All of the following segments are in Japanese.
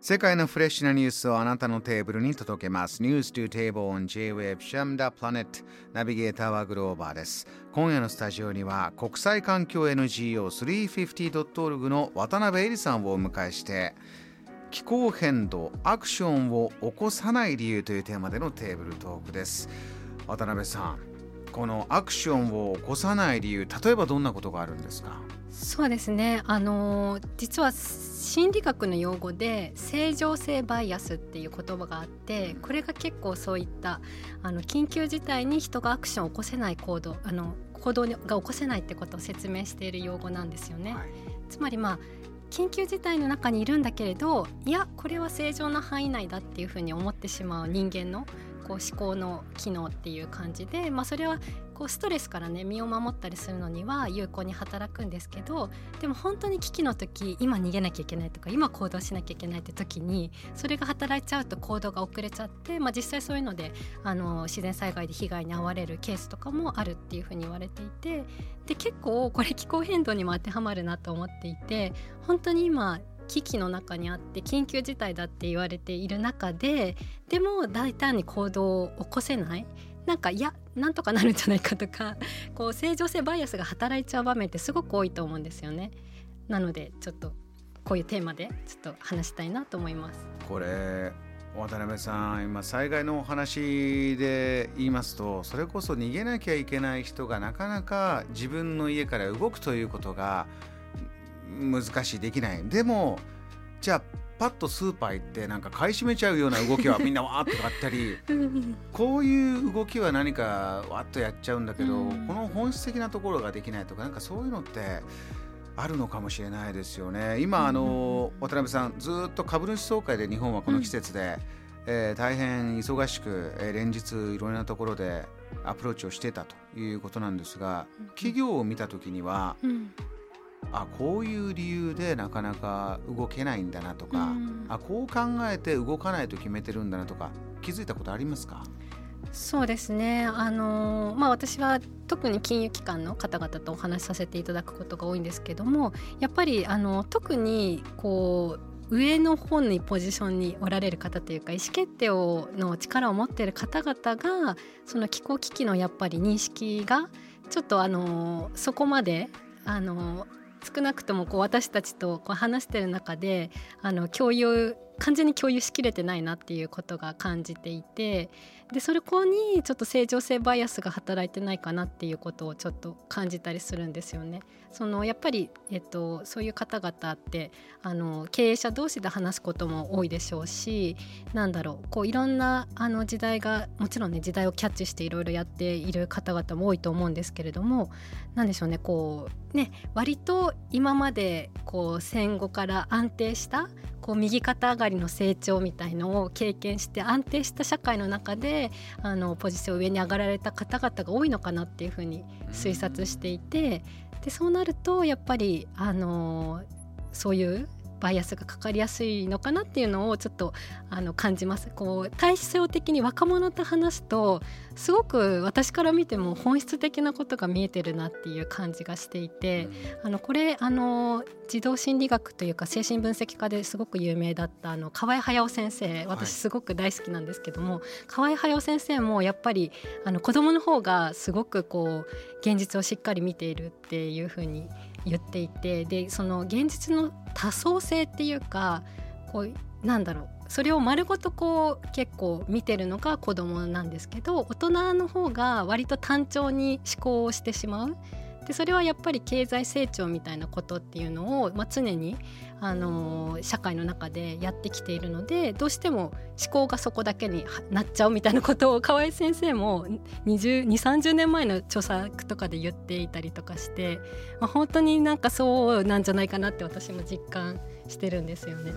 世界のフレッシュなニュースをあなたのテーブルに届けます。News to Table on J-Wave Sham the Planet ナビゲーターはグローバーです。今夜のスタジオには国際環境 NGO350.org の渡辺恵里さんをお迎えして気候変動アクションを起こさない理由というテーマでのテーブルトークです。渡辺さん、このアクションを起こさない理由、例えばどんなことがあるんですか？そうですね。あの実は心理学の用語で正常性バイアスっていう言葉があってこれが結構そういったあの緊急事態に人がアクションを起こせない行動あの行動が起こせないってことを説明している用語なんですよね。はい。つまりまあ緊急事態の中にいるんだけれどいやこれは正常な範囲内だっていうふうに思ってしまう人間のこう思考の機能っていう感じで、まあ、それはこうストレスからね身を守ったりするのには有効に働くんですけどでも本当に危機の時今逃げなきゃいけないとか今行動しなきゃいけないって時にそれが働いちゃうと行動が遅れちゃって、まあ、実際そういうのであの自然災害で被害に遭われるケースとかもあるっていうふうに言われていてで結構これ気候変動にも当てはまるなと思っていて本当に今危機の中にあって緊急事態だって言われている中ででも大胆に行動を起こせないなんかいやなんとかなるんじゃないかとか こう正常性バイアスが働いちゃう場面ってすごく多いと思うんですよね。なのでちょっとこういうテーマでちょっと話したいなと思います。これ渡辺さん今災害のお話で言いますとそれこそ逃げなきゃいけない人がなかなか自分の家から動くということが難しいできない。でもじゃあパッとスーパー行ってなんか買い占めちゃうような動きは みんなわーっと買ったりこういう動きは何かわっとやっちゃうんだけど、うん。この本質的なところができないとかなんかそういうのってあるのかもしれないですよね。今あの渡辺さんずっと株主総会で日本はこの季節で、えー大変忙しく、えー連日いろんなところでアプローチをしてたということなんですが企業を見た時にはうんあこういう理由でなかなか動けないんだなとか、うん。あこう考えて動かないと決めてるんだなとか気づいたことありますか？そうですね。あのまあ私は特に金融機関の方々とお話しさせていただくことが多いんですけどもやっぱりあの特にこう上の方にポジションにおられる方というか意思決定をの力を持っている方々がその気候危機のやっぱり認識がちょっとあのそこまであの少なくともこう私たちとこう話してる中であの共有完全に共有しきれてないなっていうことが感じていてでそれこにちょっと正常性バイアスが働いてないかなっていうことをちょっと感じたりするんですよね。そのやっぱり、えっと、そういう方々ってあの経営者同士で話すことも多いでしょうしなんだろうこういろんなあの時代がもちろんね時代をキャッチしていろいろやっている方々も多いと思うんですけれどもなんでしょうねこうね割と今までこう戦後から安定したこう右肩上がりの成長みたいのを経験して安定した社会の中であのポジション上に上がられた方々が多いのかなっていうふうに推察していてでそうなるとやっぱりあのそういうバイアスがかかりやすいのかなっていうのをちょっとあの感じます。こう対照的に若者と話すとすごく私から見ても本質的なことが見えてるなっていう感じがしていて、あのこれあの児童心理学というか精神分析家ですごく有名だったあの河合隼先生。私すごく大好きなんですけども、河合隼先生もやっぱりあの子供の方がすごくこう現実をしっかり見ているっていうふうに言っていてでその現実の多層性っていうかこうなんだろうそれを丸ごとこう結構見てるのが子供なんですけど大人の方が割と単調に思考をしてしまう。でそれはやっぱり経済成長みたいなことっていうのを、まあ、常に、あのー社会の中でやってきているのでどうしても思考がそこだけになっちゃうみたいなことを河合先生も2030年前の著作とかで言っていたりとかして、まあ、本当になんかそうなんじゃないかなって私も実感してるんですよね。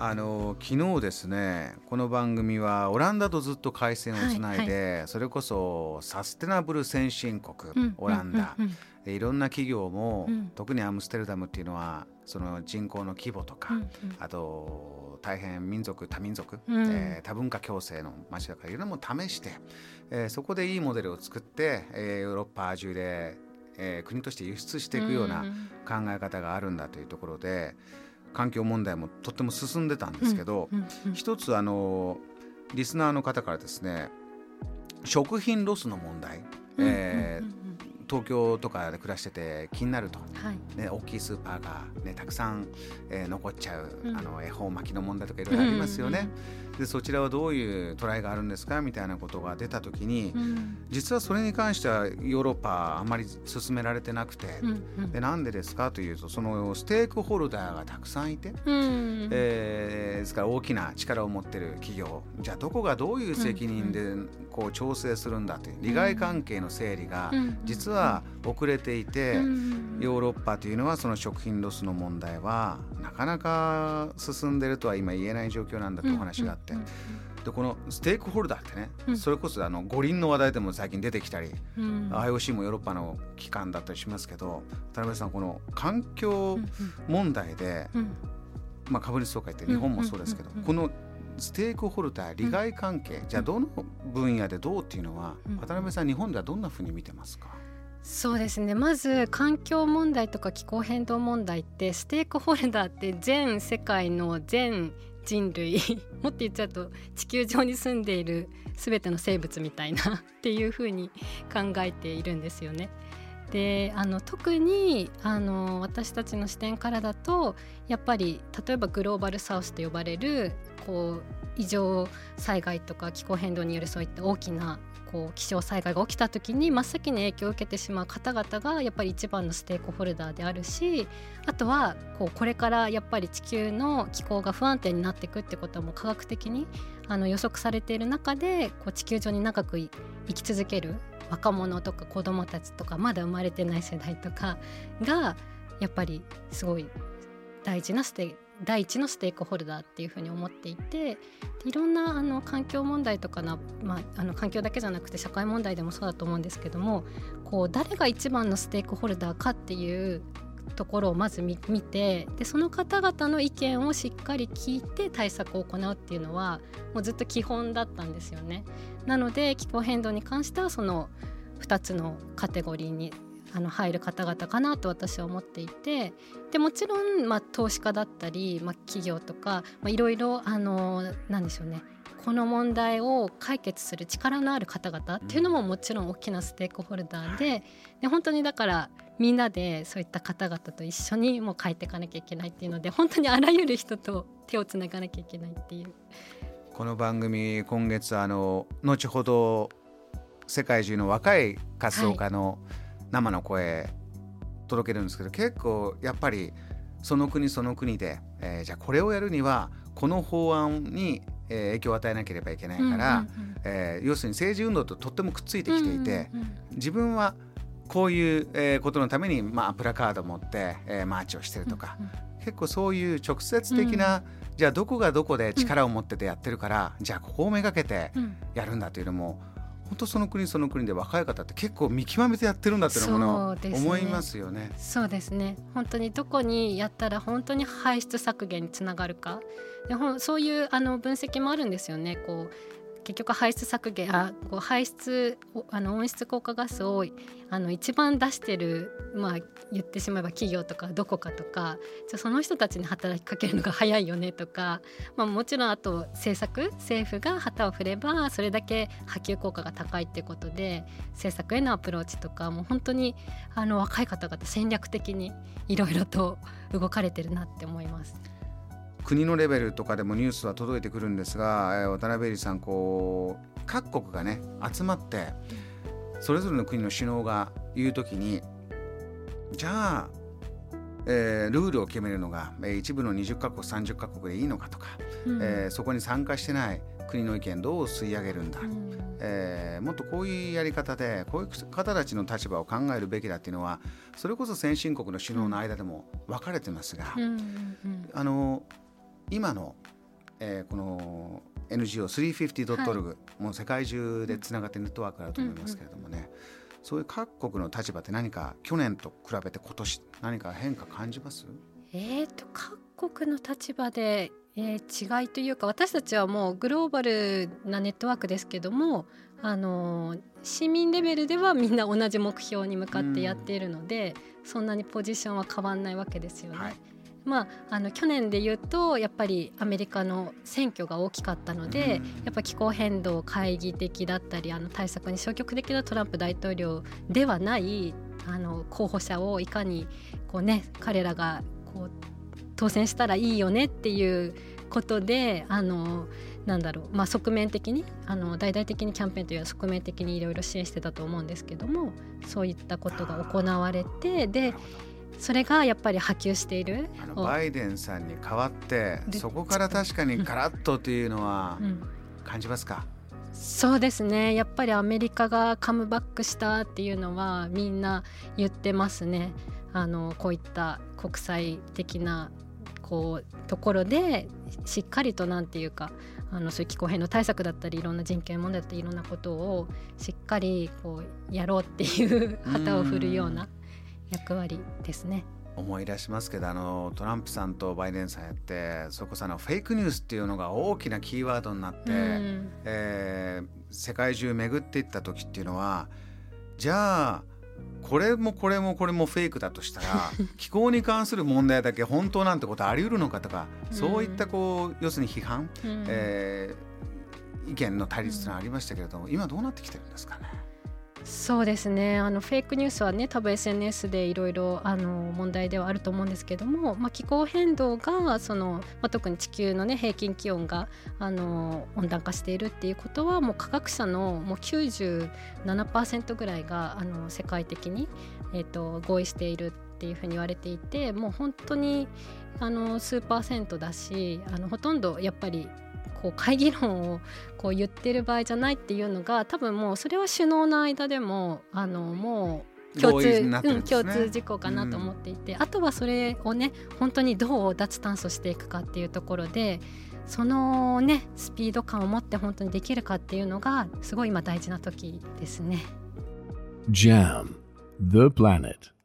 うんあの昨日ですねこの番組はオランダとずっと回線をつないで、それこそサステナブル先進国、うんオランダ、うん。うんでいろんな企業も、うん。特にアムステルダムっていうのはその人口の規模とか、うんうん。あと大変民族多民族、うん。えー多文化共生の街だからいろんなものを試して、えーそこでいいモデルを作って、えーヨーロッパ中で、えー、国として輸出していくような考え方があるんだというところで環境問題もとっても進んでたんですけど、一つあのリスナーの方からですね食品ロスの問題、えー東京とかで暮らしてて気になると、はい、ね、大きいスーパーが、ね、たくさん、えー、残っちゃう、うん、あの恵方巻きの問題とかいろいろありますよね。うんうん、でそちらはどういうトライがあるんですかみたいなことが出た時に、うん、実はそれに関してはヨーロッパあまり進められてなくて、うんうん、でなんでですかというとそのステークホルダーがたくさんいて、うん、えー、ですから大きな力を持ってる企業じゃあどこがどういう責任でこう調整するんだという利害関係の整理が実はは遅れていて、ヨーロッパというのはその食品ロスの問題はなかなか進んでるとは今言えない状況なんだとお話があって。でこのステークホルダーってね、うん、それこそあの五輪の話題でも最近出てきたり、うん、IOC もヨーロッパの機関だったりしますけど田辺さんこの環境問題で、うん、まあ、株主総会って日本もそうですけど、このステークホルダー利害関係、じゃあどの分野でどうっていうのは、渡辺さん日本ではどんなふうに見てますか？そうですね。まず環境問題とか気候変動問題ってステークホルダーって全世界の全人類 もっと言っちゃうと地球上に住んでいる全ての生物みたいなっていうふうに考えているんですよね。であの特にあの私たちの視点からだとやっぱり例えばグローバルサウスと呼ばれるこう異常災害とか気候変動によるそういった大きなこう気象災害が起きた時に真っ先に影響を受けてしまう方々がやっぱり一番のステークホルダーであるしあとはこうこれからやっぱり地球の気候が不安定になっていくってことはもう科学的にあの予測されている中でこう地球上に長く生き続ける若者とか子どもたちとかまだ生まれてない世代とかがやっぱりすごい大事なステーク第一のステークホルダーっていうふうに思っていていろんなあの環境問題とかな、まあ、あの環境だけじゃなくて社会問題でもそうだと思うんですけどもこう誰が一番のステークホルダーかっていうところをまず見てでその方々の意見をしっかり聞いて対策を行うっていうのはもうずっと基本だったんですよね。なので気候変動に関してはその2つのカテゴリーにあの入る方々かなと私は思っていてでもちろん、まあ、投資家だったり、まあ、企業とか、まあ、いろいろあのなんでしょうねこの問題を解決する力のある方々っていうのももちろん大きなステークホルダーでで本当にだからみんなでそういった方々と一緒にもう変えていかなきゃいけないっていうので本当にあらゆる人と手をつながなきゃいけないっていう。この番組今月あの後ほど世界中の若い活動家の、はい生の声届けるんですけど結構やっぱりその国その国で、えー、じゃあこれをやるにはこの法案に、えー、影響を与えなければいけないから、え要するに政治運動ととってもくっついてきていて、自分はこういう、えー、ことのために、まあ、プラカードを持って、えー、マーチをしてるとか、結構そういう直接的な、うん、じゃあどこがどこで力を持っててやってるから、うん、じゃあここをめがけてやるんだというのも本当その国その国で若い方って結構見極めてやってるんだっていうのも思いますよね。そうですね本当にどこにやったら本当に排出削減につながるかでそういうあの分析もあるんですよね。こう結局排出削減あこう排出あの温室効果ガスをあの一番出してる、まあ、言ってしまえば企業とかどこかとかじゃその人たちに働きかけるのが早いよねとか、まあ、もちろんあと政策政府が旗を振ればそれだけ波及効果が高いっていうことで政策へのアプローチとかもう本当にあの若い方々戦略的にいろいろと動かれてるなって思います。国のレベルとかでもニュースは届いてくるんですが、えー、渡辺さんこう各国がね集まってそれぞれの国の首脳が言う時にじゃあ、えー、ルールを決めるのが、えー、一部の20カ国30カ国でいいのかとか、うん、えー、そこに参加してない国の意見どう吸い上げるんだ、うん、えー、もっとこういうやり方でこういう方たちの立場を考えるべきだっていうのはそれこそ先進国の首脳の間でも分かれてますが、うん、あの今の、えー、この NGO350.org、はい、もう世界中でつながってネットワークだと思いますけれどもね、うんうん、そういう各国の立場って何か去年と比べて今年何か変化感じます？えーと、各国の立場で、ええー、違いというか私たちはもうグローバルなネットワークですけどもあの市民レベルではみんな同じ目標に向かってやっているので、うん、そんなにポジションは変わんないわけですよね。はいまあ、あの去年で言うとやっぱりアメリカの選挙が大きかったので、うん、やっぱ気候変動懐疑的だったりあの対策に消極的なトランプ大統領ではないあの候補者をいかにこう、ね、彼らがこう当選したらいいよねっていうことであのなんだろう、まあ、側面的にあの大々的にキャンペーンという側面的にいろいろ支援してたと思うんですけどもそういったことが行われてでそれがやっぱり波及している。バイデンさんに代わってそこから確かにガラッとというのは感じますか、うん、そうですね。やっぱりアメリカがカムバックしたっていうのはみんな言ってますね。あのこういった国際的なこうところでしっかりとなんていうかあのそういう気候変動対策だったりいろんな人権問題だったりいろんなことをしっかりこうやろうっていう旗を振るような役割ですね。思い出しますけどあのトランプさんとバイデンさんやってそこそのフェイクニュースっていうのが大きなキーワードになって、うん、えー、世界中巡っていった時っていうのはじゃあこれもこれもこれもフェイクだとしたら 気候に関する問題だけ本当なんてことあり得るのかとか、うん、そういったこう要するに批判、うん、えー、意見の対立というのはありましたけれども、今どうなってきてるんですかね？そうですね。あのフェイクニュースはね多分 SNS でいろいろ問題ではあると思うんですけども、まあ、気候変動がその、まあ、特に地球の、ね、平均気温があの温暖化しているっていうことはもう科学者のもう97%ぐらいがあの世界的に、えーと、合意しているっていうふうに言われていてもう本当にあの数パーセントだしあのほとんどやっぱりこう会議論をこう言ってる場合じゃないっていうのが多分もうそれは首脳の間でもあのもう共通、ね、うん、共通事項かなと思っていて、うん、あとはそれをね本当にどう脱炭素していくかっていうところでそのねスピード感を持って本当にできるかっていうのがすごい今大事な時ですね。JAM The Planet